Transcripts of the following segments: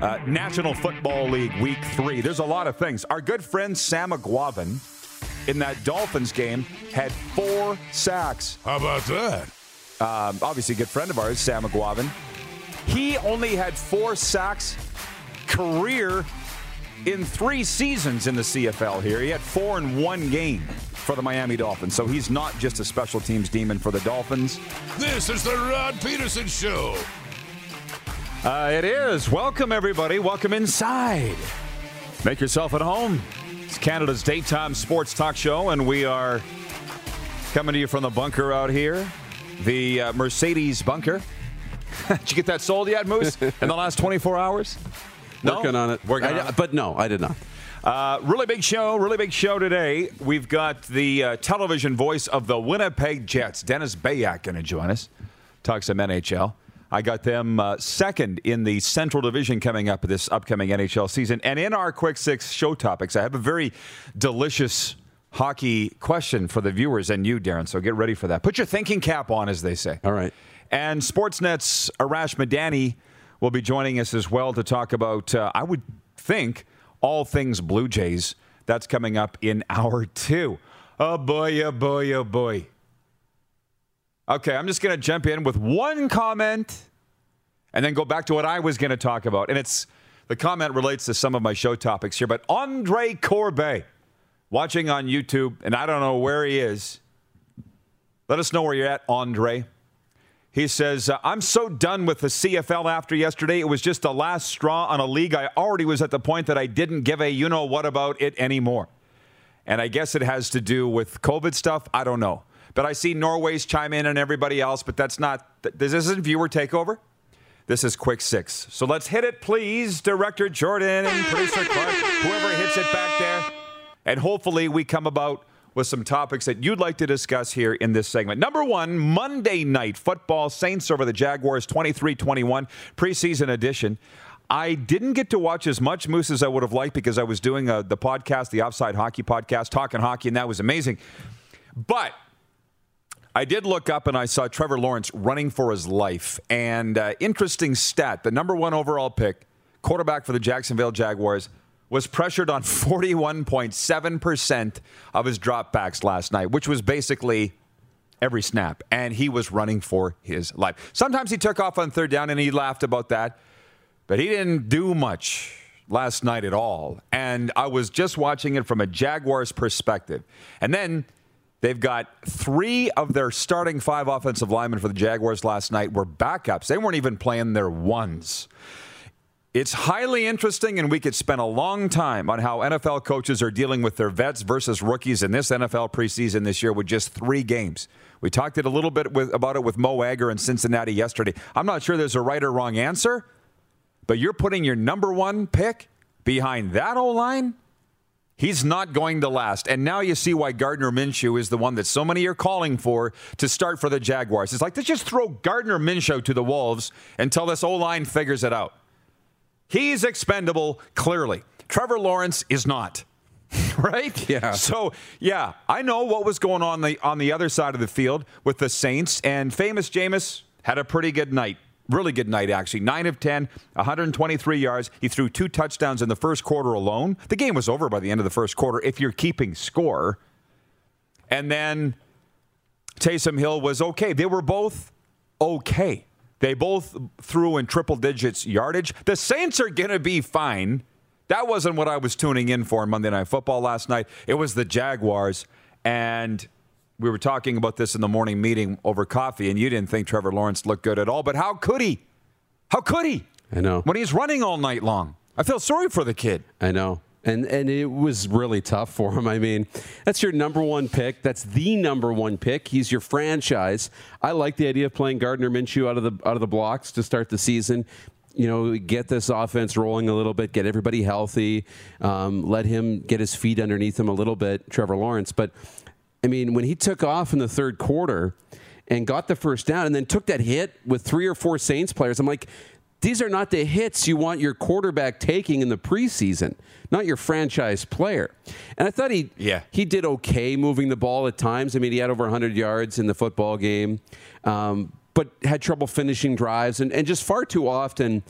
Uh, National Football League Week Three. There's a lot of things. Our good friend Sam Eguavoen in that Dolphins game had four sacks. How about that? Um, obviously, a good friend of ours, Sam Eguavoen. He only had four sacks career in three seasons in the CFL here. He had four in one game for the Miami Dolphins. So he's not just a special teams demon for the Dolphins. This is the Rod Pedersen Show. Uh, it is. Welcome, everybody. Welcome inside. Make yourself at home. It's Canada's daytime sports talk show, and we are coming to you from the bunker out here, the uh, Mercedes bunker. Did you get that sold yet, Moose? In the last 24 hours? No? Working on it. Working I- on it. But no, I did not. Uh, really big show, really big show today. We've got the uh, television voice of the Winnipeg Jets, Dennis Beyak, going to join us. Talk some NHL. I got them uh, second in the Central Division coming up this upcoming NHL season. And in our quick six show topics, I have a very delicious hockey question for the viewers and you, Darren. So get ready for that. Put your thinking cap on, as they say. All right. And Sportsnet's Arash Madani will be joining us as well to talk about, uh, I would think, all things Blue Jays. That's coming up in hour two. Oh boy, oh boy, oh boy. Okay, I'm just going to jump in with one comment and then go back to what I was going to talk about. And it's the comment relates to some of my show topics here, but Andre Corbet watching on YouTube, and I don't know where he is. Let us know where you're at, Andre. He says, uh, I'm so done with the CFL after yesterday. It was just the last straw on a league. I already was at the point that I didn't give a you know what about it anymore. And I guess it has to do with COVID stuff. I don't know. But I see Norway's chime in and everybody else, but that's not, this isn't viewer takeover. This is quick six. So let's hit it, please, Director Jordan and producer Clark, whoever hits it back there. And hopefully we come about with some topics that you'd like to discuss here in this segment. Number one, Monday night football, Saints over the Jaguars, 23 21, preseason edition. I didn't get to watch as much Moose as I would have liked because I was doing uh, the podcast, the Offside Hockey podcast, talking hockey, and that was amazing. But I did look up and I saw Trevor Lawrence running for his life. And uh, interesting stat the number one overall pick, quarterback for the Jacksonville Jaguars, was pressured on 41.7% of his dropbacks last night, which was basically every snap. And he was running for his life. Sometimes he took off on third down and he laughed about that, but he didn't do much last night at all. And I was just watching it from a Jaguars perspective. And then They've got three of their starting five offensive linemen for the Jaguars last night were backups. They weren't even playing their ones. It's highly interesting, and we could spend a long time on how NFL coaches are dealing with their vets versus rookies in this NFL preseason this year with just three games. We talked it a little bit with, about it with Mo Egger in Cincinnati yesterday. I'm not sure there's a right or wrong answer, but you're putting your number one pick behind that O line? He's not going to last. And now you see why Gardner Minshew is the one that so many are calling for to start for the Jaguars. It's like, let's just throw Gardner Minshew to the Wolves until this O line figures it out. He's expendable, clearly. Trevor Lawrence is not. right? Yeah. So, yeah, I know what was going on the, on the other side of the field with the Saints, and famous Jameis had a pretty good night really good night, actually. 9 of 10, 123 yards. He threw two touchdowns in the first quarter alone. The game was over by the end of the first quarter if you're keeping score. And then Taysom Hill was okay. They were both okay. They both threw in triple digits yardage. The Saints are going to be fine. That wasn't what I was tuning in for Monday Night Football last night. It was the Jaguars. And we were talking about this in the morning meeting over coffee, and you didn't think Trevor Lawrence looked good at all. But how could he? How could he? I know. When he's running all night long. I feel sorry for the kid. I know. And and it was really tough for him. I mean, that's your number one pick. That's the number one pick. He's your franchise. I like the idea of playing Gardner Minshew out of the out of the blocks to start the season. You know, get this offense rolling a little bit, get everybody healthy, um, let him get his feet underneath him a little bit, Trevor Lawrence. But I mean, when he took off in the third quarter and got the first down and then took that hit with three or four Saints players, I'm like, these are not the hits you want your quarterback taking in the preseason, not your franchise player. And I thought he Yeah. he did okay moving the ball at times. I mean, he had over 100 yards in the football game, um, but had trouble finishing drives and, and just far too often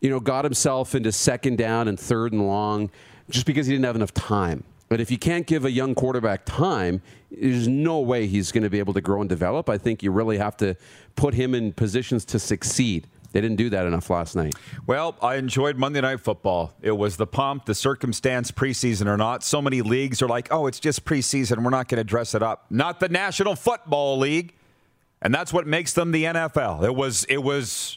you know, got himself into second down and third and long just because he didn't have enough time. But if you can't give a young quarterback time, there's no way he's going to be able to grow and develop. I think you really have to put him in positions to succeed. They didn't do that enough last night. Well, I enjoyed Monday Night Football. It was the pomp, the circumstance, preseason or not. So many leagues are like, oh, it's just preseason. We're not going to dress it up. Not the National Football League. And that's what makes them the NFL. It was, it was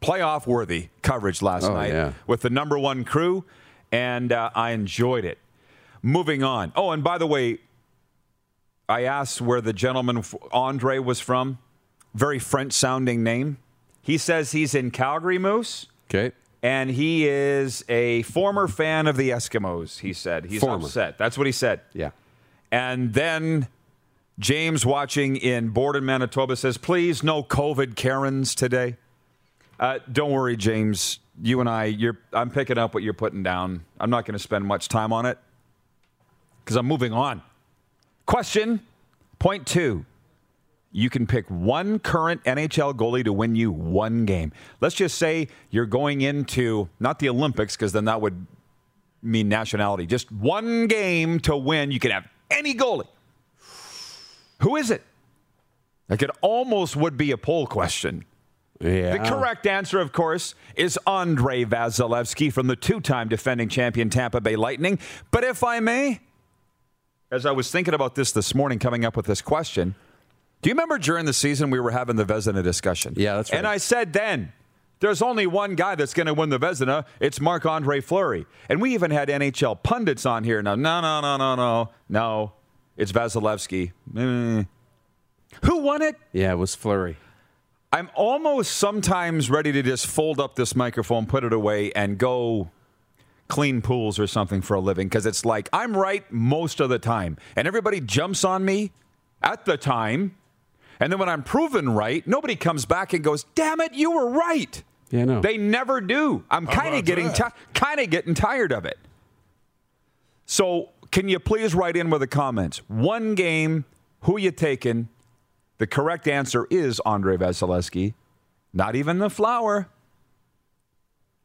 playoff worthy coverage last Oh, night yeah. with the number one crew, and uh, I enjoyed it. Moving on. Oh, and by the way, I asked where the gentleman Andre was from. Very French sounding name. He says he's in Calgary, Moose, Okay. and he is a former fan of the Eskimos. He said he's Former. upset. That's what he said. Yeah. And then James, watching in Borden, Manitoba, says, "Please, no COVID Karens today." Uh, don't worry, James. You and I, you're. I'm picking up what you're putting down. I'm not going to spend much time on it because I'm moving on. Question point two. You can pick one current NHL goalie to win you one game. Let's just say you're going into not the Olympics because then that would mean nationality. Just one game to win. You can have any goalie. Who is it? Like it almost would be a poll question. Yeah. The correct answer, of course, is Andrei Vasilevskiy from the two time defending champion Tampa Bay Lightning. But if I may, as I was thinking about this this morning, coming up with this question, do you remember during the season we were having the Vezina discussion? Yeah, that's right. And I said then, there's only one guy that's going to win the Vezina. It's Marc Andre Fleury. And we even had NHL pundits on here. Now, no, no, no, no, no, no. It's Vasilevskiy. Mm. Who won it? Yeah, it was Fleury. I'm almost sometimes ready to just fold up this microphone, put it away, and go clean pools or something for a living because it's like I'm right most of the time. And everybody jumps on me at the time. And then when I'm proven right, nobody comes back and goes, damn it, you were right. Yeah, no. They never do. I'm kind of getting that? ti- kind of getting tired of it. So, can you please write in with the comments? One game, who you taking? The correct answer is Andrei Vasilevskiy. Not even the flower.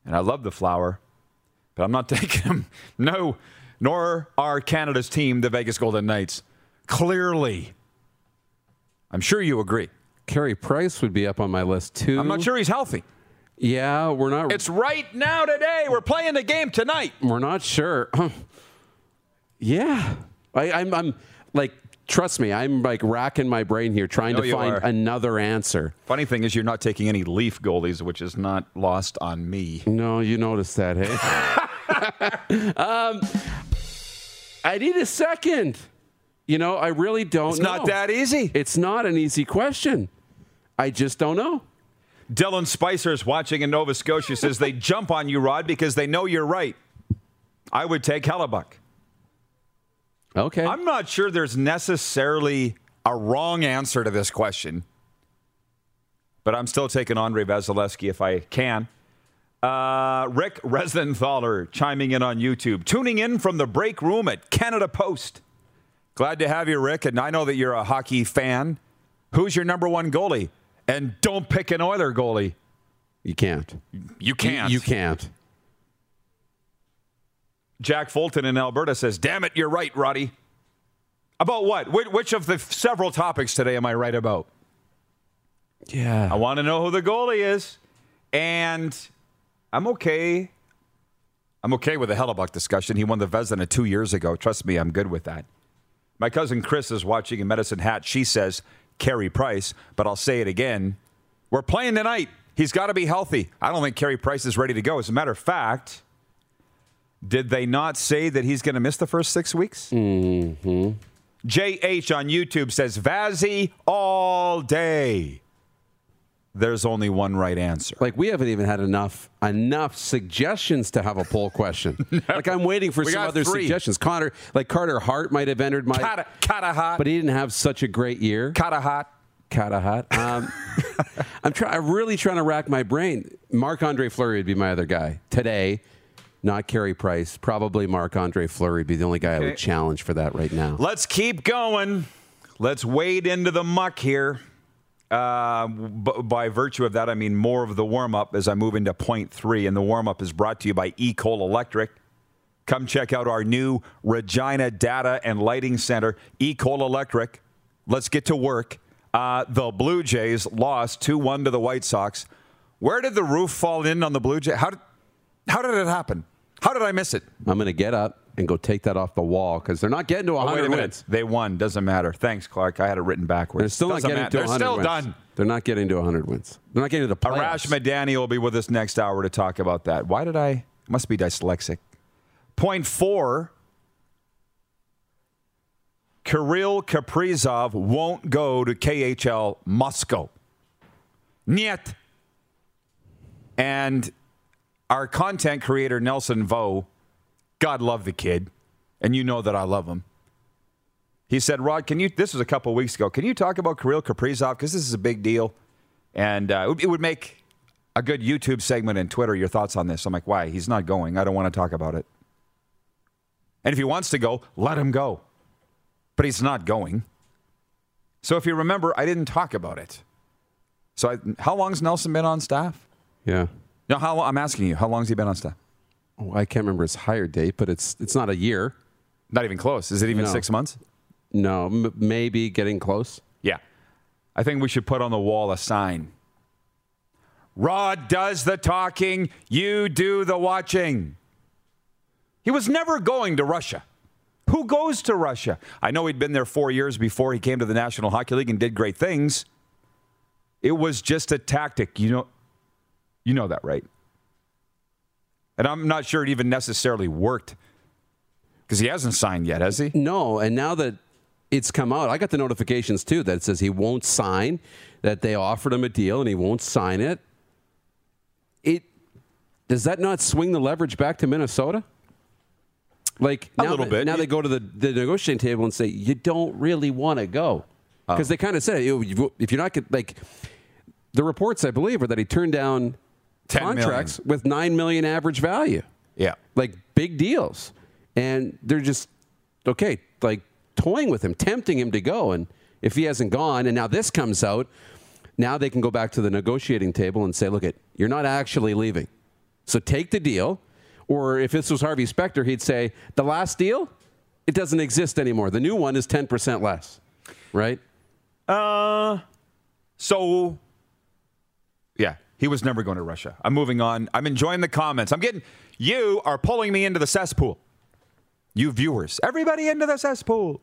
And I love the flower, but I'm not taking him. No, nor are Canada's team, the Vegas Golden Knights. Clearly. I'm sure you agree. Carey Price would be up on my list too. I'm not sure he's healthy. Yeah, we're not. It's right now today. We're playing the game tonight. we're not sure. yeah, I, I'm. I'm like. Trust me, I'm like racking my brain here trying to find are. another answer. Funny thing is, you're not taking any Leaf goalies, which is not lost on me. No, you noticed that, hey? um, I need a second. You know, I really don't It's know. not that easy. It's not an easy question. I just don't know. Dylan Spicer is watching in Nova Scotia says they jump on you, Rod, because they know you're right. I would take Hellebuyck. Okay. I'm not sure there's necessarily a wrong answer to this question, but I'm still taking Andrei Vasilevskiy if I can. Uh, Rick Resenthaler chiming in on YouTube, tuning in from the break room at Canada Post. Glad to have you, Rick, and I know that you're a hockey fan. Who's your number one goalie? And don't pick an Oiler goalie. you can't. You can't. You can't. Jack Fulton in Alberta says, "Damn it, you're right, Roddy." About what? Which, which of the several topics today am I right about? Yeah. I want to know who the goalie is, and I'm okay. I'm okay with the Hellebuyck discussion. He won the Vezina two years ago. Trust me, I'm good with that. My cousin Chris is watching in Medicine Hat. She says Carey Price, but I'll say it again. We're playing tonight. He's got to be healthy. I don't think Carey Price is ready to go. As a matter of fact, did they not say that he's going to miss the first six weeks? Mm-hmm. JH on YouTube says Vazzy all day. There's only one right answer. Like we haven't even had enough enough suggestions to have a poll question. Like I'm waiting for We some other three. suggestions. Connor, like Carter Hart might have entered my, Kata, kata hot. but he didn't have such a great year. Kata hot. Kata hot. Um, I'm trying. I'm really trying to rack my brain. Marc Andre Fleury would be my other guy today. Not Carey Price. Probably Marc Andre Fleury would be the only guy I would challenge for that right now. Let's keep going. Let's wade into the muck here. Uh, b- by virtue of that, I mean more of the warm up as I move into point three. And the warm up is brought to you by EECOL Electric. Come check out our new Regina Data and Lighting Center, EECOL Electric. Let's get to work. Uh, the Blue Jays lost 2 1 to the White Sox. Where did the roof fall in on the Blue Jays? How did, how did it happen? How did I miss it? I'm going to get up and go take that off the wall because they're not getting to 100 Oh, a minute. wins. They won. Doesn't matter. Thanks, Clark. I had it written backwards. They're still not getting matter. to They're still wins. done. They're not getting to 100 wins. They're not getting to the playoffs. Arash Madani will be with us next hour to talk about that. Why did I? Must be dyslexic. Point four. Kirill Kaprizov won't go to KHL Moscow. Niet. And our content creator, Nelson Vo, God love the kid, and you know that I love him. He said, Rod, can you, this was a couple weeks ago, can you talk about Kirill Kaprizov? Because this is a big deal. And uh, it would- make a good YouTube segment and Twitter. Your thoughts on this? I'm like, why? He's not going. I don't want to talk about it. And if he wants to go, let him go. But he's not going. So if you remember, I didn't talk about it. So I, how long's Nelson been on staff? Yeah. No, how I'm asking you, how long's he been on staff? Oh, I can't remember his hire date, but it's it's not a year. Not even close. Is it even No. six months? No, m- maybe getting close. Yeah. I think we should put on the wall a sign. Rod does the talking, you do the watching. He was never going to Russia. Who goes to Russia? I know he'd been there four years before he came to the National Hockey League and did great things. It was just a tactic. You know, you know that, right? And I'm not sure it even necessarily worked because he hasn't signed yet, has he? No, and now that it's come out, I got the notifications too that it says he won't sign, that they offered him a deal and he won't sign it. It does that not swing the leverage back to Minnesota? Like A now, little bit. Now they go to the, the negotiating table and say you don't really want to go Oh. because they kind of said if you're not get- like the reports I believe are that he turned down 10 million. contracts with nine million average value Yeah. like big deals. And they're just okay, like toying with him, tempting him to go. And if he hasn't gone, and now this comes out, now they can go back to the negotiating table and say, look, it, you're not actually leaving. So take the deal. Or if this was Harvey Specter, he'd say, the last deal, it doesn't exist anymore. The new one is 10% less. Right? Uh, so yeah, he was never going to Russia. I'm moving on. I'm enjoying the comments. I'm getting you are pulling me into the cesspool. You viewers, everybody into the cesspool.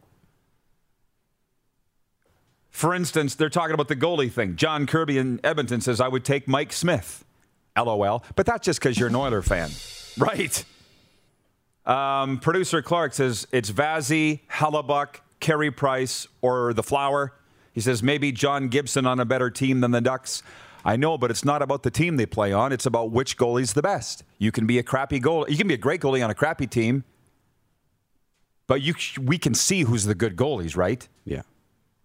For instance, they're talking about the goalie thing. John Kirby in Edmonton says I would take Mike Smith. LOL. But that's just because you're an Oiler fan, right? Um, Producer Clark says it's Vazzy, Hellebuyck, Carey Price, or the Flower. He says maybe John Gibson on a better team than the Ducks. I know, but it's not about the team they play on. It's about which goalie's the best. You can be a crappy goalie. You can be a great goalie on a crappy team, but you we can see who's the good goalies, right? Yeah.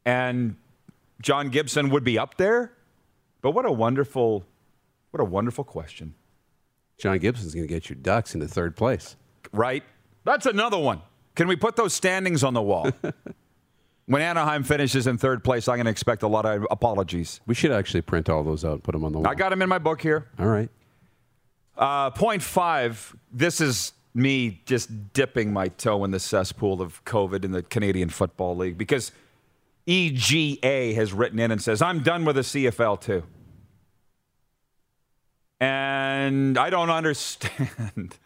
And John Gibson would be up there. But what a wonderful, what a wonderful question. John Gibson's going to get your Ducks into third place. right? That's another one. Can we put those standings on the wall? when Anaheim finishes in third place, I'm going to expect a lot of apologies. We should actually print all those out and put them on the wall. I got them in my book here. all right. Uh, point five. This is me just dipping my toe in the cesspool of COVID in the Canadian Football League because EGA has written in and says, I'm done with the CFL too. And I don't understand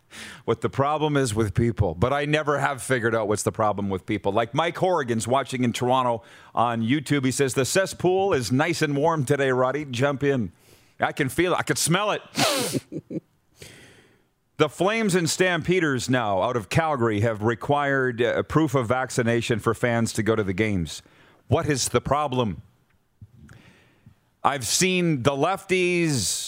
what the problem is with people, but I never have figured out what's the problem with people. Like Mike Horrigan's watching in Toronto on YouTube. He says, The cesspool is nice and warm today, Roddy. Jump in. I can feel it, I can smell it. The Flames and Stampeders now out of Calgary have required uh, proof of vaccination for fans to go to the games. What is the problem? I've seen the lefties,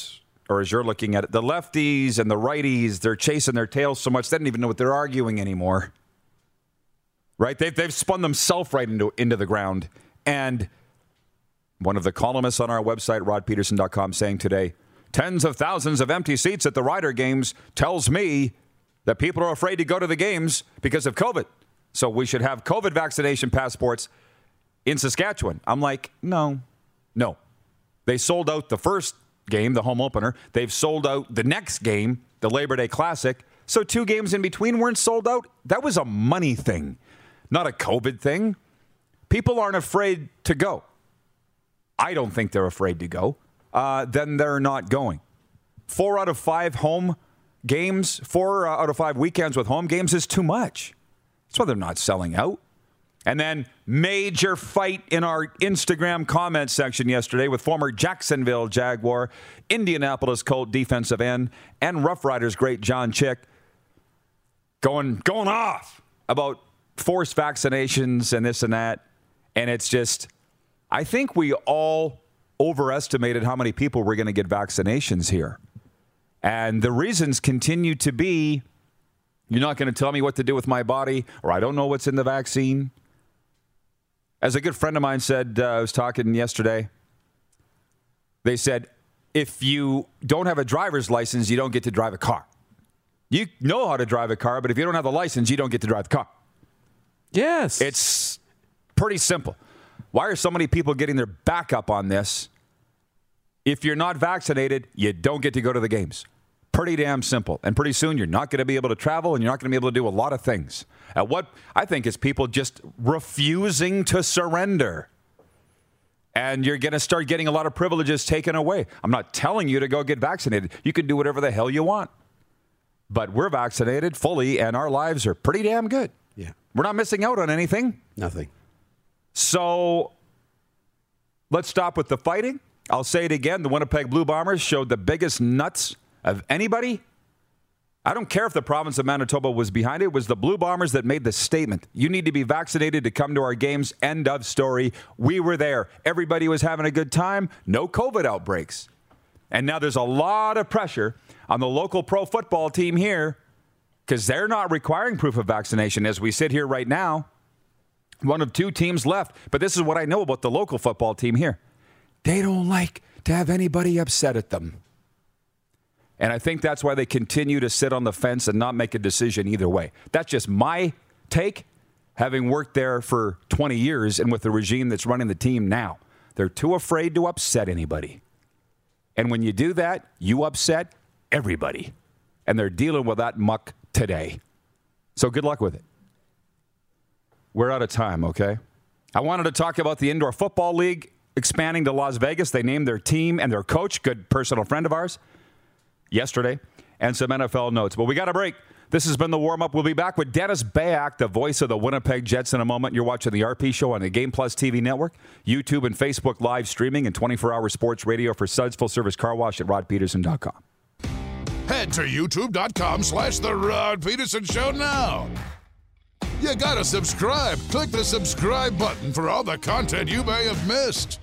or as you're looking at it, the lefties and the righties, they're chasing their tails so much they don't even know what they're arguing anymore. Right? They've, they've spun themselves right into, into the ground. And one of the columnists on our website, rodpedersen.com, saying today, tens of thousands of empty seats at the Ryder games tells me that people are afraid to go to the games because of COVID. So we should have COVID vaccination passports in Saskatchewan. I'm like, no, no. They sold out the first game, the home opener. They've sold out the next game, the Labor Day Classic. So two games in between weren't sold out. That was a money thing, not a COVID thing. People aren't afraid to go. I don't think they're afraid to go. Uh, then they're not going. Four out of five home games, four uh, out of five weekends with home games is too much. That's why they're not selling out. And then major fight in our Instagram comment section yesterday with former Jacksonville Jaguar, Indianapolis Colt defensive end, and Rough Riders great John Chick going going off about forced vaccinations and this and that. And it's just I think we all overestimated how many people were going to get vaccinations here. And the reasons continue to be you're not going to tell me what to do with my body, or I don't know what's in the vaccine. As a good friend of mine said, uh, I was talking yesterday, they said, if you don't have a driver's license, you don't get to drive a car. You know how to drive a car, but if you don't have the license, you don't get to drive the car. Yes. It's pretty simple. Why are so many people getting their back up on this? If you're not vaccinated, you don't get to go to the games. Pretty damn simple. And pretty soon you're not going to be able to travel and you're not going to be able to do a lot of things. And what I think is people just refusing to surrender. And you're going to start getting a lot of privileges taken away. I'm not telling you to go get vaccinated. You can do whatever the hell you want. But we're vaccinated fully and our lives are pretty damn good. yeah. We're not missing out on anything. Nothing. So let's stop with the fighting. I'll say it again. The Winnipeg Blue Bombers showed the biggest nuts of anybody. I don't care if the province of Manitoba was behind it. It was the Blue Bombers that made the statement. You need to be vaccinated to come to our games. End of story. We were there. Everybody was having a good time. No COVID outbreaks. And now there's a lot of pressure on the local pro football team here because they're not requiring proof of vaccination as we sit here right now. One of two teams left. But this is what I know about the local football team here. They don't like to have anybody upset at them. And I think that's why they continue to sit on the fence and not make a decision either way. That's just my take, having worked there for 20 years and with the regime that's running the team now. They're too afraid to upset anybody. And when you do that, you upset everybody. And they're dealing with that muck today. So good luck with it. We're out of time, okay? I wanted to talk about the Indoor Football League expanding to Las Vegas. They named their team and their coach, good personal friend of ours, yesterday, and some NFL notes. But we got a break. This has been the warm up. We'll be back with Dennis Beyak, the voice of the Winnipeg Jets, in a moment. You're watching the RP Show on the Game Plus TV network, YouTube and Facebook live streaming, and 24 hour sports radio for Suds Full Service Car Wash at rodpedersen.com. Head to youtube.com slash The Rod Pedersen Show now. You gotta subscribe. Click the subscribe button for all the content you may have missed.